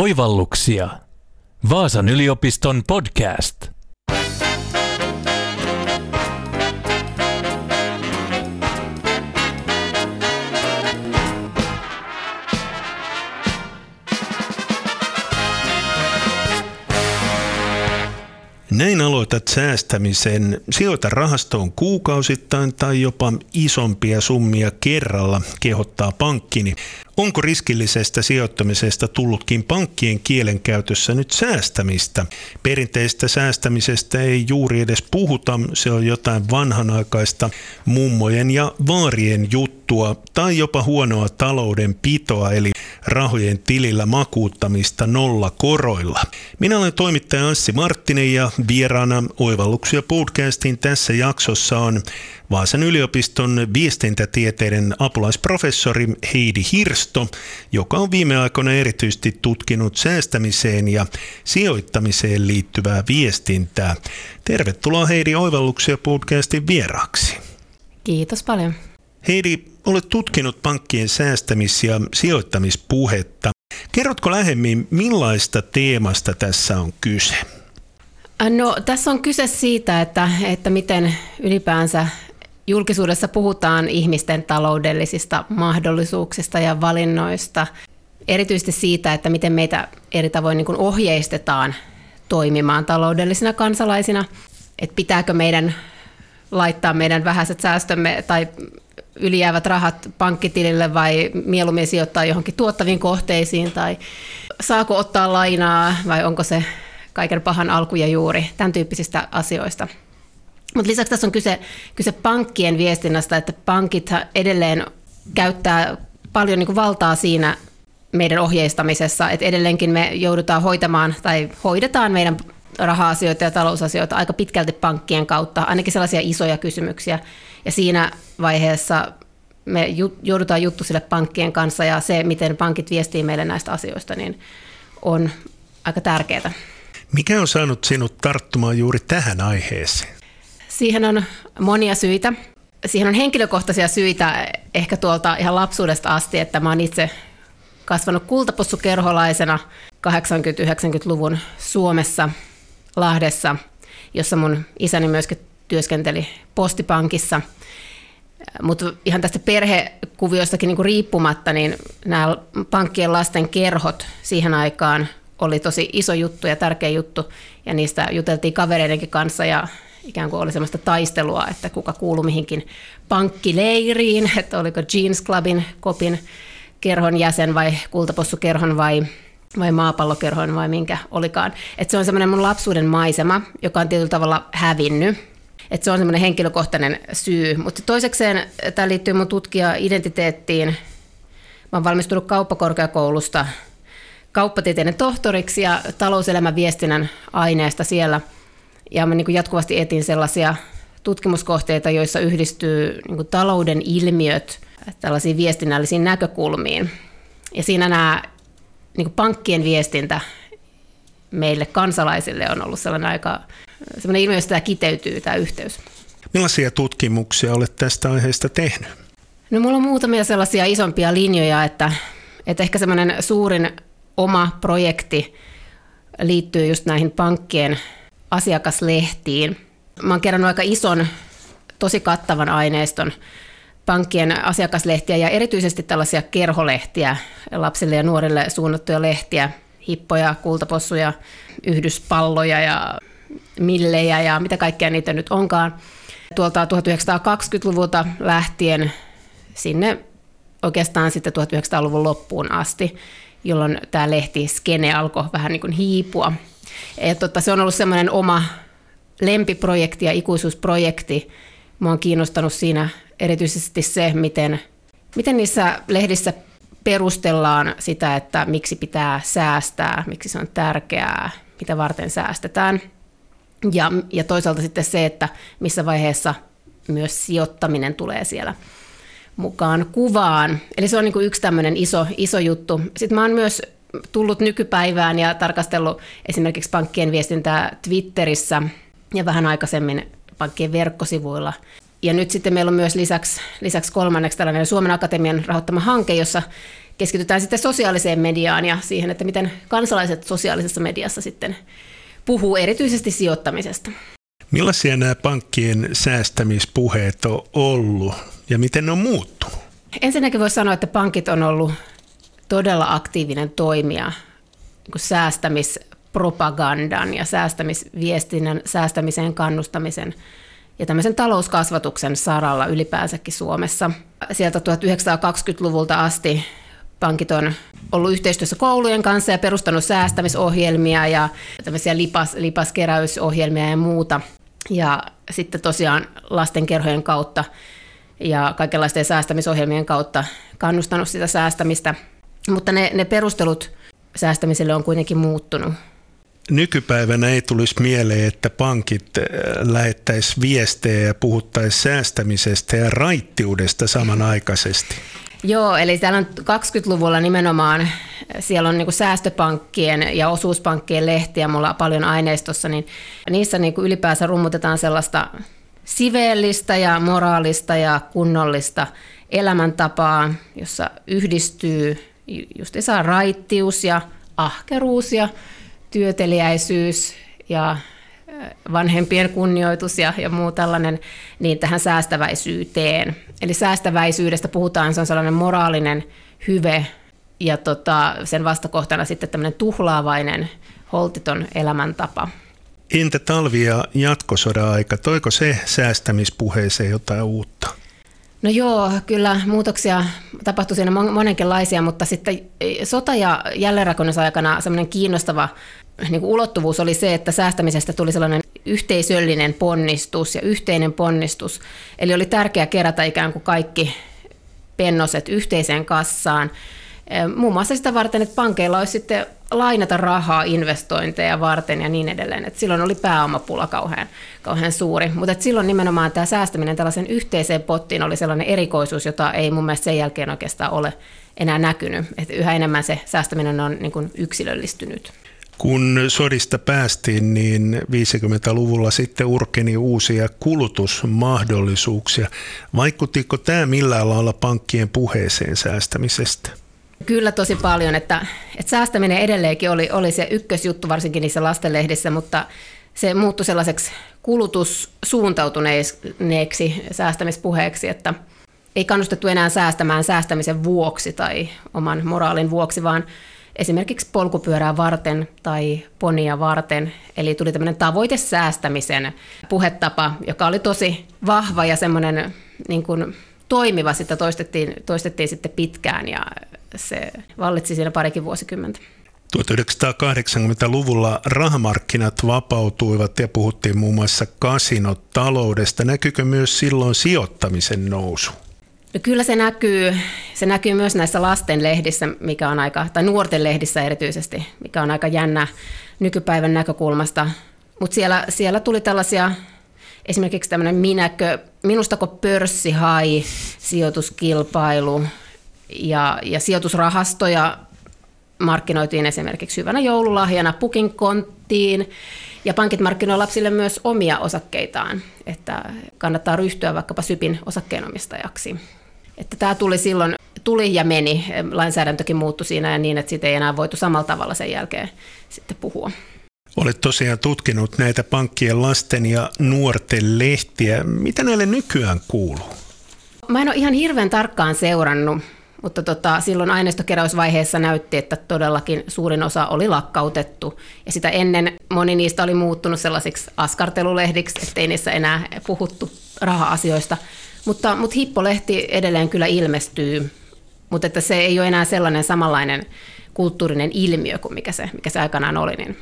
Oivalluksia. Vaasan yliopiston podcast. Näin aloitat säästämisen. Sijoita rahastoon kuukausittain tai jopa isompia summia kerralla, kehottaa pankkini. Onko riskillisestä sijoittamisesta tullutkin pankkien kielenkäytössä nyt säästämistä? Perinteistä säästämisestä ei juuri edes puhuta, se on jotain vanhanaikaista mummojen ja vaarien juttua tai jopa huonoa taloudenpitoa eli rahojen tilillä makuuttamista nolla koroilla. Minä olen toimittaja Anssi Marttinen ja vieraana Oivalluksia podcastin tässä jaksossa on Vaasan yliopiston viestintätieteiden apulaisprofessori Heidi Hirsto, joka on viime aikoina erityisesti tutkinut säästämiseen ja sijoittamiseen liittyvää viestintää. Tervetuloa Heidi Oivalluksia podcastin vieraaksi. Kiitos paljon. Heidi, olet tutkinut pankkien säästämis- ja sijoittamispuhetta. Kerrotko lähemmin, millaista teemasta tässä on kyse? No, tässä on kyse siitä, että, että miten ylipäänsä julkisuudessa puhutaan ihmisten taloudellisista mahdollisuuksista ja valinnoista, erityisesti siitä, että miten meitä eri tavoin niin ohjeistetaan toimimaan taloudellisina kansalaisina, että pitääkö meidän laittaa meidän vähäiset säästömme tai ylijäävät rahat pankkitilille vai mieluummin sijoittaa johonkin tuottaviin kohteisiin tai saako ottaa lainaa vai onko se kaiken pahan alku ja juuri, tämän tyyppisistä asioista. Mutta lisäksi tässä on kyse, kyse pankkien viestinnästä, että pankit edelleen käyttää paljon niin valtaa siinä meidän ohjeistamisessa, että edelleenkin me joudutaan hoitamaan tai hoidetaan meidän raha-asioita ja talousasioita aika pitkälti pankkien kautta, ainakin sellaisia isoja kysymyksiä. Ja siinä vaiheessa me joudutaan juttu sille pankkien kanssa ja se, miten pankit viestii meille näistä asioista, niin on aika tärkeää. Mikä on saanut sinut tarttumaan juuri tähän aiheeseen? Siihen on monia syitä. Siihen on henkilökohtaisia syitä ehkä tuolta ihan lapsuudesta asti, että mä oon itse kasvanut kultapossukerholaisena 80-90-luvun Suomessa, Lahdessa, jossa mun isäni myöskin työskenteli postipankissa. Mutta ihan tästä perhekuviostakin niin riippumatta, niin nämä pankkien lasten kerhot siihen aikaan oli tosi iso juttu ja tärkeä juttu, ja niistä juteltiin kavereidenkin kanssa, ja ikään kuin oli sellaista taistelua, että kuka kuuluu mihinkin pankkileiriin, että oliko Jeans Clubin, Kopin kerhon jäsen vai kultapossukerhon vai, vai maapallokerhon vai minkä olikaan. Että se on semmoinen mun lapsuuden maisema, joka on tietyllä tavalla hävinnyt. Että se on semmoinen henkilökohtainen syy. Mutta toisekseen tämä liittyy mun tutkija-identiteettiin. Mä oon valmistunut kauppakorkeakoulusta kauppatieteiden tohtoriksi ja talouselämän viestinnän aineesta siellä – ja mä niin jatkuvasti etin sellaisia tutkimuskohteita, joissa yhdistyy niin talouden ilmiöt tällaisiin viestinnällisiin näkökulmiin. Ja siinä nämä niin pankkien viestintä meille kansalaisille on ollut sellainen aika sellainen ilmiö, josta tämä kiteytyy, tämä yhteys. Millaisia tutkimuksia olet tästä aiheesta tehnyt? No mulla on muutamia sellaisia isompia linjoja, että, että ehkä semmoinen suurin oma projekti liittyy just näihin pankkien asiakaslehtiin. Mä oon kerännyt aika ison, tosi kattavan aineiston pankkien asiakaslehtiä ja erityisesti tällaisia kerholehtiä, lapsille ja nuorille suunnattuja lehtiä, hippoja, kultapossuja, yhdyspalloja ja millejä ja mitä kaikkea niitä nyt onkaan. Tuolta 1920-luvulta lähtien sinne oikeastaan sitten 1900-luvun loppuun asti, jolloin tämä lehti skene alkoi vähän niin kuin hiipua. Et tota, se on ollut semmoinen oma lempiprojekti ja ikuisuusprojekti. Mua on kiinnostanut siinä erityisesti se, miten, miten niissä lehdissä perustellaan sitä, että miksi pitää säästää, miksi se on tärkeää, mitä varten säästetään. Ja, ja toisaalta sitten se, että missä vaiheessa myös sijoittaminen tulee siellä mukaan kuvaan. Eli se on niin kuin yksi tämmöinen iso, iso juttu. Sitten mä oon myös tullut nykypäivään ja tarkastellut esimerkiksi pankkien viestintää Twitterissä ja vähän aikaisemmin pankkien verkkosivuilla. Ja nyt sitten meillä on myös lisäksi, lisäksi kolmanneksi tällainen Suomen Akatemian rahoittama hanke, jossa keskitytään sitten sosiaaliseen mediaan ja siihen, että miten kansalaiset sosiaalisessa mediassa sitten puhuu erityisesti sijoittamisesta. Millaisia nämä pankkien säästämispuheet on ollut ja miten ne on muuttunut? Ensinnäkin voisi sanoa, että pankit on ollut todella aktiivinen toimija niin säästämispropagandan ja säästämisviestinnän, säästämiseen kannustamisen ja tämmöisen talouskasvatuksen saralla ylipäänsäkin Suomessa. Sieltä 1920-luvulta asti pankit on ollut yhteistyössä koulujen kanssa ja perustanut säästämisohjelmia ja tämmöisiä lipas, lipaskeräysohjelmia ja muuta. Ja sitten tosiaan lastenkerhojen kautta ja kaikenlaisten säästämisohjelmien kautta kannustanut sitä säästämistä. Mutta ne, ne perustelut säästämiselle on kuitenkin muuttunut. Nykypäivänä ei tulisi mieleen, että pankit äh, lähettäisi viestejä ja puhuttaisi säästämisestä ja raittiudesta samanaikaisesti. Joo, eli täällä on 20-luvulla nimenomaan, siellä on niin säästöpankkien ja osuuspankkien lehtiä, mulla on paljon aineistossa, niin niissä niin ylipäänsä rummutetaan sellaista siveellistä ja moraalista ja kunnollista elämäntapaa, jossa yhdistyy just saa raittius ja ahkeruus ja työteliäisyys ja vanhempien kunnioitus ja, ja muu tällainen, niin tähän säästäväisyyteen. Eli säästäväisyydestä puhutaan, se on sellainen moraalinen hyve ja tota, sen vastakohtana sitten tämmöinen tuhlaavainen, holtiton elämäntapa. Entä talvi- ja jatkosodan aika, toiko se säästämispuheeseen jotain uutta? No joo, kyllä muutoksia tapahtui siinä monenkinlaisia, mutta sitten sota- ja jälleenrakennusaikana semmoinen kiinnostava niin kuin ulottuvuus oli se, että säästämisestä tuli sellainen yhteisöllinen ponnistus ja yhteinen ponnistus. Eli oli tärkeää kerätä ikään kuin kaikki pennoset yhteiseen kassaan. Muun muassa sitä varten, että pankeilla olisi sitten lainata rahaa investointeja varten ja niin edelleen. Et silloin oli pääomapula kauhean, kauhean suuri. Mutta silloin nimenomaan tämä säästäminen tällaisen yhteiseen pottiin oli sellainen erikoisuus, jota ei mun mielestä sen jälkeen oikeastaan ole enää näkynyt. Et yhä enemmän se säästäminen on niin kuin yksilöllistynyt. Kun sodista päästiin, niin 50-luvulla sitten urkeni uusia kulutusmahdollisuuksia. Vaikuttiko tämä millään lailla pankkien puheeseen säästämisestä? Kyllä tosi paljon, että, että säästäminen edelleenkin oli, oli se ykkösjuttu varsinkin niissä lastenlehdissä, mutta se muuttui sellaiseksi kulutussuuntautuneeksi säästämispuheeksi, että ei kannustettu enää säästämään säästämisen vuoksi tai oman moraalin vuoksi, vaan esimerkiksi polkupyörää varten tai ponia varten. Eli tuli tämmöinen tavoitesäästämisen puhetapa, joka oli tosi vahva ja semmoinen niin kuin toimiva. Sitä toistettiin, toistettiin sitten pitkään ja se vallitsi siinä parikin vuosikymmentä. 1980-luvulla rahamarkkinat vapautuivat ja puhuttiin muun muassa kasinotaloudesta. Näkyykö myös silloin sijoittamisen nousu? No kyllä se näkyy, se näkyy myös näissä lasten lehdissä, mikä on aika, tai nuorten lehdissä erityisesti, mikä on aika jännä nykypäivän näkökulmasta. Mutta siellä, siellä tuli tällaisia, esimerkiksi tämmöinen minäkö, minustako pörssihai, sijoituskilpailu ja, ja sijoitusrahastoja markkinoitiin esimerkiksi hyvänä joululahjana pukin konttiin. Ja pankit markkinoivat lapsille myös omia osakkeitaan, että kannattaa ryhtyä vaikkapa SYPin osakkeenomistajaksi. Että tämä tuli silloin, tuli ja meni, lainsäädäntökin muuttui siinä ja niin, että siitä ei enää voitu samalla tavalla sen jälkeen sitten puhua. Olet tosiaan tutkinut näitä pankkien lasten ja nuorten lehtiä. Mitä näille nykyään kuuluu? Mä en ole ihan hirveän tarkkaan seurannut, mutta tota, silloin aineistokeräysvaiheessa näytti, että todellakin suurin osa oli lakkautettu. Ja sitä ennen moni niistä oli muuttunut sellaisiksi askartelulehdiksi, ettei niissä enää puhuttu raha-asioista. Mutta, mutta Hippolehti edelleen kyllä ilmestyy, mutta että se ei ole enää sellainen samanlainen kulttuurinen ilmiö kuin mikä se, mikä se aikanaan oli. Niin.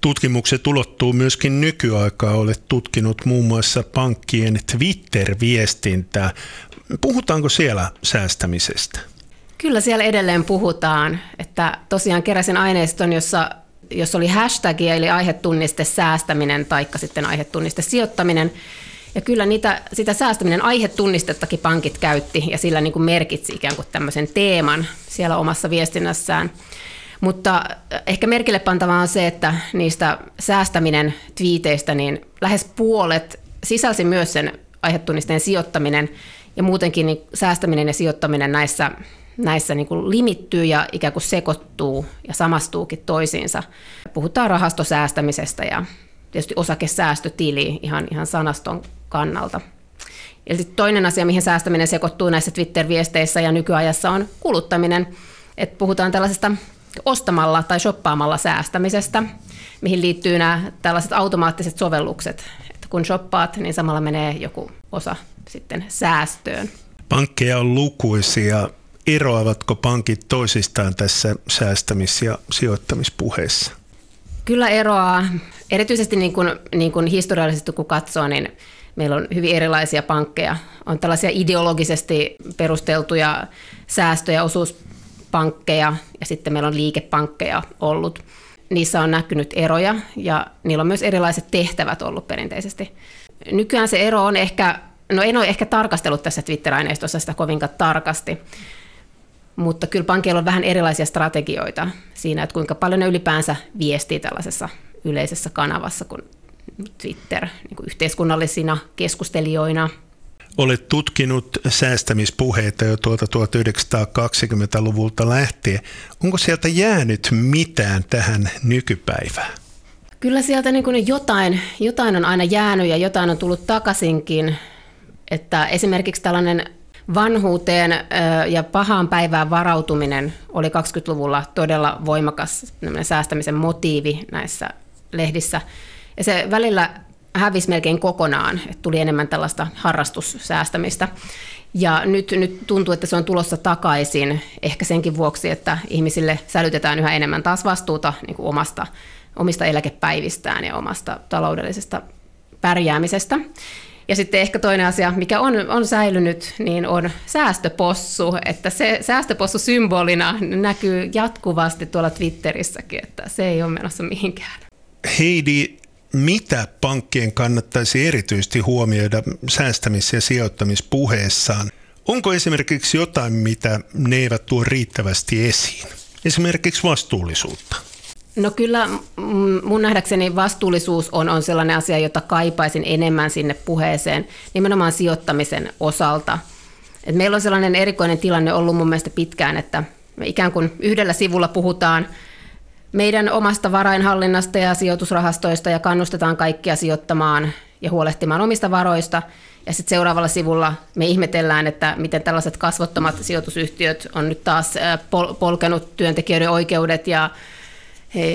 Tutkimukset ulottuu myöskin nykyaikaa. Olet tutkinut muun muassa pankkien Twitter-viestintää. Puhutaanko siellä säästämisestä? Kyllä siellä edelleen puhutaan, että tosiaan keräsin aineiston, jossa, jossa oli hashtag eli aihetunniste säästäminen tai sitten aihetunniste sijoittaminen. Ja kyllä niitä, sitä säästäminen aihetunnistettakin pankit käytti ja sillä niin kuin merkitsi ikään kuin tämmöisen teeman siellä omassa viestinnässään. Mutta ehkä merkille pantavaa on se, että niistä säästäminen twiiteistä, niin lähes puolet sisälsi myös sen aihetunnisteen sijoittaminen ja muutenkin niin säästäminen ja sijoittaminen näissä näissä niin kuin limittyy ja ikään kuin sekoittuu ja samastuukin toisiinsa. Puhutaan rahastosäästämisestä ja tietysti osakesäästötili ihan, ihan sanaston kannalta. Ja sitten toinen asia, mihin säästäminen sekoittuu näissä Twitter-viesteissä ja nykyajassa on kuluttaminen. Et puhutaan tällaisesta ostamalla tai shoppaamalla säästämisestä, mihin liittyy nämä tällaiset automaattiset sovellukset. Että kun shoppaat, niin samalla menee joku osa sitten säästöön. Pankkeja on lukuisia. Eroavatko pankit toisistaan tässä säästämis- ja sijoittamispuheessa? Kyllä eroaa. Erityisesti niin kuin, niin kuin historiallisesti kun katsoo, niin meillä on hyvin erilaisia pankkeja. On tällaisia ideologisesti perusteltuja säästö- ja osuuspankkeja ja sitten meillä on liikepankkeja ollut. Niissä on näkynyt eroja ja niillä on myös erilaiset tehtävät ollut perinteisesti. Nykyään se ero on ehkä, no en ole ehkä tarkastellut tässä Twitter-aineistossa sitä kovinkaan tarkasti, mutta kyllä pankeilla on vähän erilaisia strategioita siinä, että kuinka paljon ne ylipäänsä viestii tällaisessa yleisessä kanavassa kuin Twitter niin kuin yhteiskunnallisina keskustelijoina. Olet tutkinut säästämispuheita jo tuolta 1920-luvulta lähtien. Onko sieltä jäänyt mitään tähän nykypäivään? Kyllä sieltä niin kuin jotain, jotain on aina jäänyt ja jotain on tullut takaisinkin. Että esimerkiksi tällainen vanhuuteen ja pahaan päivään varautuminen oli 20-luvulla todella voimakas säästämisen motiivi näissä lehdissä. Ja se välillä hävisi melkein kokonaan, että tuli enemmän tällaista harrastussäästämistä. Ja nyt, nyt tuntuu, että se on tulossa takaisin, ehkä senkin vuoksi, että ihmisille sälytetään yhä enemmän taas vastuuta niin kuin omasta, omista eläkepäivistään ja omasta taloudellisesta pärjäämisestä. Ja sitten ehkä toinen asia, mikä on, on säilynyt, niin on säästöpossu, että se säästöpossu symbolina näkyy jatkuvasti tuolla Twitterissäkin, että se ei ole menossa mihinkään. Heidi, mitä pankkien kannattaisi erityisesti huomioida säästämis- ja sijoittamispuheessaan? Onko esimerkiksi jotain, mitä ne eivät tuo riittävästi esiin? Esimerkiksi vastuullisuutta. No kyllä mun nähdäkseni vastuullisuus on, on sellainen asia, jota kaipaisin enemmän sinne puheeseen, nimenomaan sijoittamisen osalta. Et meillä on sellainen erikoinen tilanne ollut mun mielestä pitkään, että me ikään kuin yhdellä sivulla puhutaan meidän omasta varainhallinnasta ja sijoitusrahastoista ja kannustetaan kaikkia sijoittamaan ja huolehtimaan omista varoista. Ja sitten seuraavalla sivulla me ihmetellään, että miten tällaiset kasvottomat sijoitusyhtiöt on nyt taas polkenut työntekijöiden oikeudet ja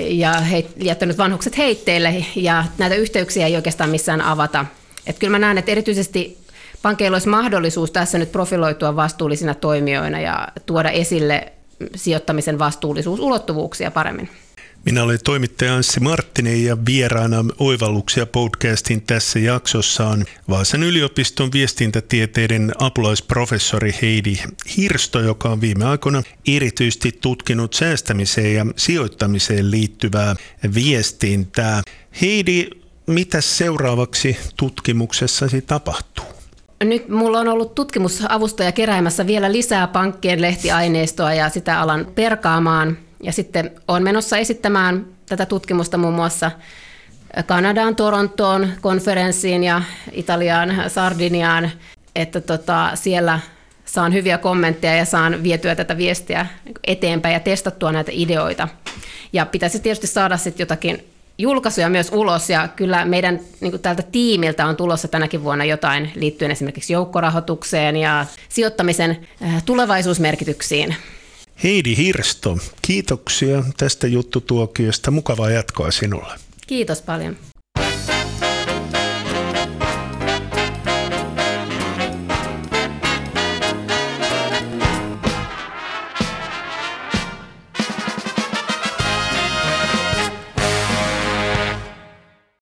ja he, jättänyt vanhukset heitteille ja näitä yhteyksiä ei oikeastaan missään avata. Et kyllä mä näen, että erityisesti pankeilla olisi mahdollisuus tässä nyt profiloitua vastuullisina toimijoina ja tuoda esille sijoittamisen vastuullisuusulottuvuuksia paremmin. Minä olen toimittaja Anssi Marttinen ja vieraana Oivalluksia podcastin tässä jaksossa on Vaasan yliopiston viestintätieteiden apulaisprofessori Heidi Hirsto, joka on viime aikoina erityisesti tutkinut säästämiseen ja sijoittamiseen liittyvää viestintää. Heidi, mitä seuraavaksi tutkimuksessasi tapahtuu? Nyt mulla on ollut tutkimusavustaja keräämässä vielä lisää pankkien lehtiaineistoa ja sitä alan perkaamaan – ja sitten olen menossa esittämään tätä tutkimusta muun muassa Kanadaan, Torontoon konferenssiin ja Italiaan, Sardiniaan, että tota, siellä saan hyviä kommentteja ja saan vietyä tätä viestiä eteenpäin ja testattua näitä ideoita. Ja pitäisi tietysti saada sitten jotakin julkaisuja myös ulos ja kyllä meidän niin kuin tältä tiimiltä on tulossa tänäkin vuonna jotain liittyen esimerkiksi joukkorahoitukseen ja sijoittamisen äh, tulevaisuusmerkityksiin. Heidi Hirsto, kiitoksia tästä juttutuokiosta. Mukavaa jatkoa sinulle. Kiitos paljon.